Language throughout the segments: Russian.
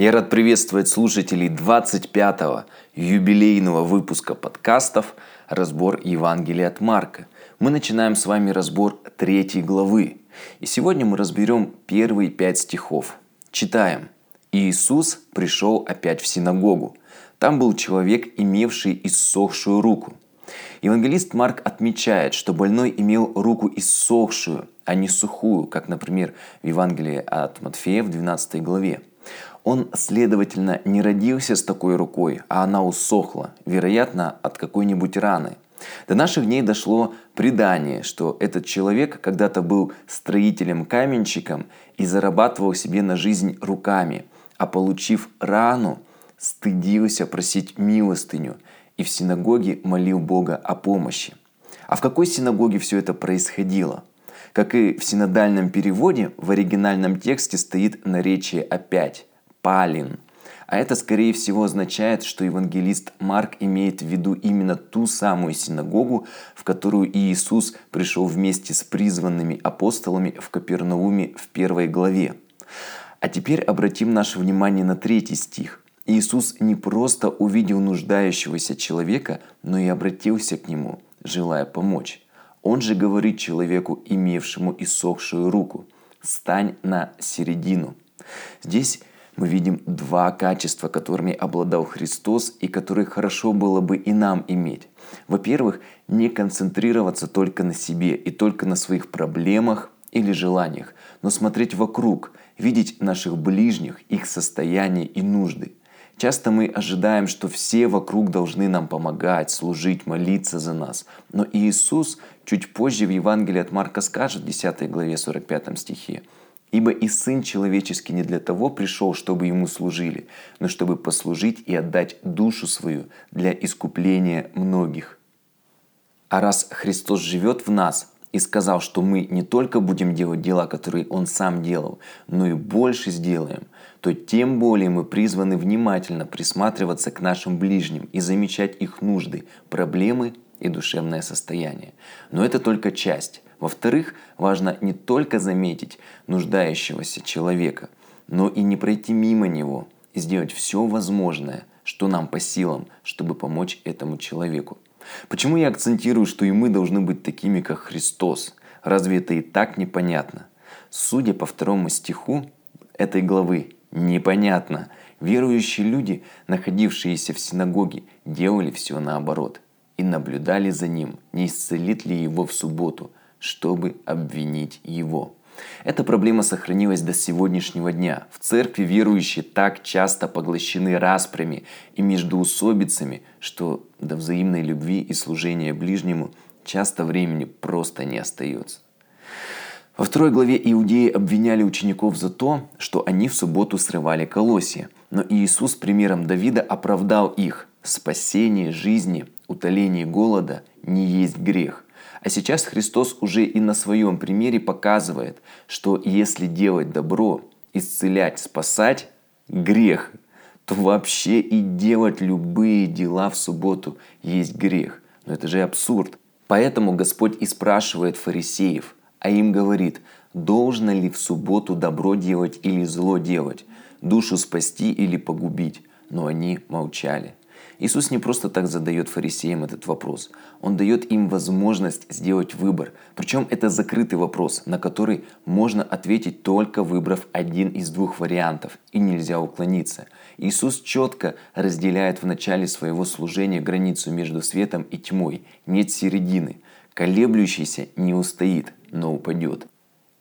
Я рад приветствовать слушателей 25-го юбилейного выпуска подкастов «Разбор Евангелия от Марка». Мы начинаем с вами разбор третьей главы. И сегодня мы разберем первые пять стихов. Читаем. «Иисус пришел опять в синагогу. Там был человек, имевший иссохшую руку. Евангелист Марк отмечает, что больной имел руку иссохшую, а не сухую, как, например, в Евангелии от Матфея в 12 главе. Он, следовательно, не родился с такой рукой, а она усохла, вероятно, от какой-нибудь раны. До наших дней дошло предание, что этот человек когда-то был строителем-каменщиком и зарабатывал себе на жизнь руками, а получив рану, стыдился просить милостыню и в синагоге молил Бога о помощи. А в какой синагоге все это происходило? Как и в синодальном переводе, в оригинальном тексте стоит наречие «опять» – «палин». А это, скорее всего, означает, что евангелист Марк имеет в виду именно ту самую синагогу, в которую Иисус пришел вместе с призванными апостолами в Капернауме в первой главе. А теперь обратим наше внимание на третий стих. Иисус не просто увидел нуждающегося человека, но и обратился к нему, желая помочь. Он же говорит человеку, имевшему иссохшую руку, «Стань на середину». Здесь мы видим два качества, которыми обладал Христос и которые хорошо было бы и нам иметь. Во-первых, не концентрироваться только на себе и только на своих проблемах или желаниях, но смотреть вокруг, видеть наших ближних, их состояние и нужды – Часто мы ожидаем, что все вокруг должны нам помогать, служить, молиться за нас. Но Иисус чуть позже в Евангелии от Марка скажет в 10 главе 45 стихе, «Ибо и Сын Человеческий не для того пришел, чтобы Ему служили, но чтобы послужить и отдать душу свою для искупления многих». А раз Христос живет в нас и сказал, что мы не только будем делать дела, которые Он сам делал, но и больше сделаем – то тем более мы призваны внимательно присматриваться к нашим ближним и замечать их нужды, проблемы и душевное состояние. Но это только часть. Во-вторых, важно не только заметить нуждающегося человека, но и не пройти мимо него и сделать все возможное, что нам по силам, чтобы помочь этому человеку. Почему я акцентирую, что и мы должны быть такими, как Христос? Разве это и так непонятно? Судя по второму стиху этой главы, Непонятно. Верующие люди, находившиеся в синагоге, делали все наоборот и наблюдали за ним, не исцелит ли его в субботу, чтобы обвинить его. Эта проблема сохранилась до сегодняшнего дня. В церкви верующие так часто поглощены распрями и междуусобицами, что до взаимной любви и служения ближнему часто времени просто не остается. Во второй главе иудеи обвиняли учеников за то, что они в субботу срывали колосья. Но Иисус примером Давида оправдал их. Спасение жизни, утоление голода не есть грех. А сейчас Христос уже и на своем примере показывает, что если делать добро, исцелять, спасать – грех, то вообще и делать любые дела в субботу есть грех. Но это же абсурд. Поэтому Господь и спрашивает фарисеев – а им говорит, должно ли в субботу добро делать или зло делать, душу спасти или погубить. Но они молчали. Иисус не просто так задает фарисеям этот вопрос. Он дает им возможность сделать выбор. Причем это закрытый вопрос, на который можно ответить только выбрав один из двух вариантов, и нельзя уклониться. Иисус четко разделяет в начале своего служения границу между светом и тьмой. Нет середины. Колеблющийся не устоит, но упадет.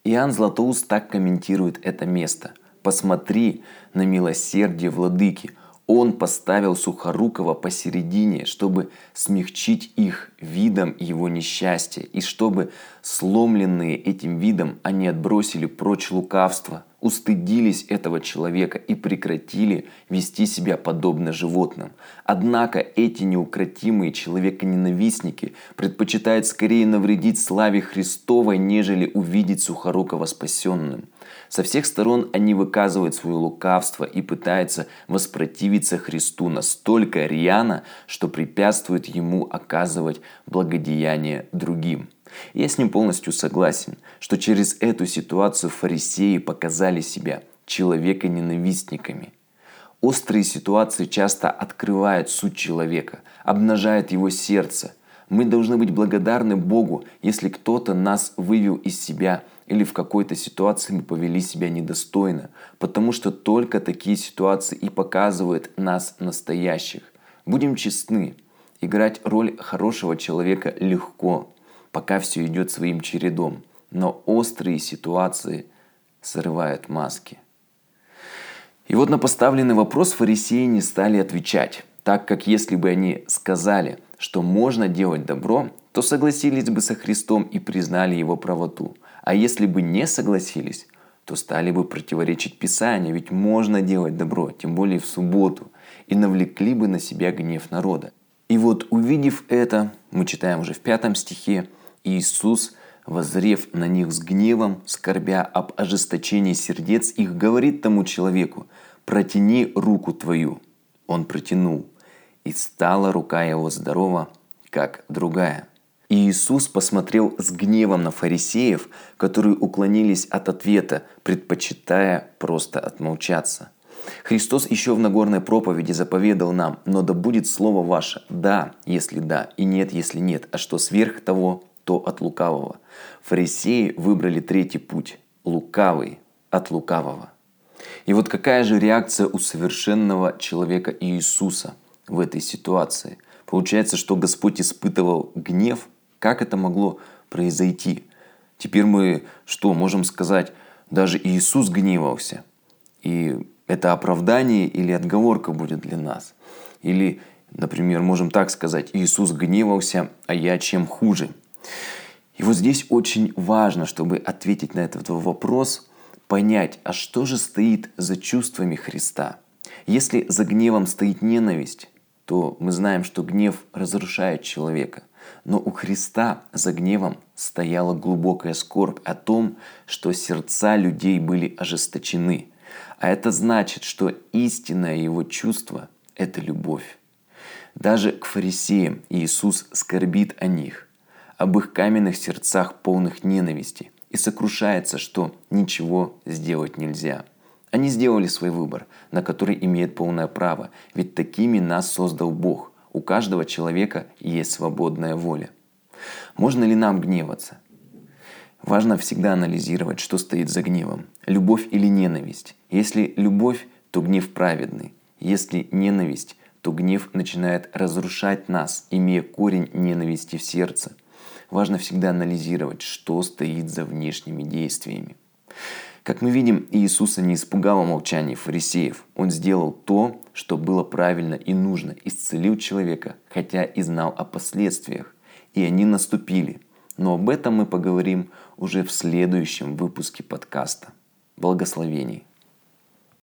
Иоанн Златоуст так комментирует это место. «Посмотри на милосердие владыки. Он поставил Сухорукова посередине, чтобы смягчить их видом его несчастья, и чтобы, сломленные этим видом, они отбросили прочь лукавство, устыдились этого человека и прекратили вести себя подобно животным. Однако эти неукротимые человеконенавистники предпочитают скорее навредить славе Христовой, нежели увидеть Сухорукова спасенным. Со всех сторон они выказывают свое лукавство и пытаются воспротивиться Христу настолько рьяно, что препятствуют Ему оказывать благодеяние другим. Я с ним полностью согласен, что через эту ситуацию фарисеи показали себя человека-ненавистниками. Острые ситуации часто открывают суть человека, обнажают его сердце. Мы должны быть благодарны Богу, если кто-то нас вывел из себя или в какой-то ситуации мы повели себя недостойно, потому что только такие ситуации и показывают нас настоящих. Будем честны, играть роль хорошего человека легко, пока все идет своим чередом, но острые ситуации срывают маски. И вот на поставленный вопрос фарисеи не стали отвечать, так как если бы они сказали, что можно делать добро, то согласились бы со Христом и признали его правоту – а если бы не согласились, то стали бы противоречить Писанию, ведь можно делать добро, тем более в субботу, и навлекли бы на себя гнев народа. И вот увидев это, мы читаем уже в пятом стихе, Иисус, возрев на них с гневом, скорбя об ожесточении сердец их, говорит тому человеку, «Протяни руку твою». Он протянул, и стала рука его здорова, как другая. И Иисус посмотрел с гневом на фарисеев, которые уклонились от ответа, предпочитая просто отмолчаться. Христос еще в Нагорной проповеди заповедал нам, но да будет слово ваше «да», если да, и «нет», если нет, а что сверх того, то от лукавого. Фарисеи выбрали третий путь – лукавый от лукавого. И вот какая же реакция у совершенного человека Иисуса в этой ситуации? Получается, что Господь испытывал гнев – как это могло произойти? Теперь мы что, можем сказать, даже Иисус гневался. И это оправдание или отговорка будет для нас. Или, например, можем так сказать, Иисус гневался, а я чем хуже. И вот здесь очень важно, чтобы ответить на этот вопрос, понять, а что же стоит за чувствами Христа. Если за гневом стоит ненависть, то мы знаем, что гнев разрушает человека. Но у Христа за гневом стояла глубокая скорбь о том, что сердца людей были ожесточены. А это значит, что истинное его чувство – это любовь. Даже к фарисеям Иисус скорбит о них, об их каменных сердцах полных ненависти и сокрушается, что ничего сделать нельзя. Они сделали свой выбор, на который имеет полное право, ведь такими нас создал Бог – у каждого человека есть свободная воля. Можно ли нам гневаться? Важно всегда анализировать, что стоит за гневом. Любовь или ненависть. Если любовь, то гнев праведный. Если ненависть, то гнев начинает разрушать нас, имея корень ненависти в сердце. Важно всегда анализировать, что стоит за внешними действиями. Как мы видим, Иисуса не испугало молчание фарисеев. Он сделал то, что было правильно и нужно, исцелил человека, хотя и знал о последствиях. И они наступили. Но об этом мы поговорим уже в следующем выпуске подкаста. Благословений.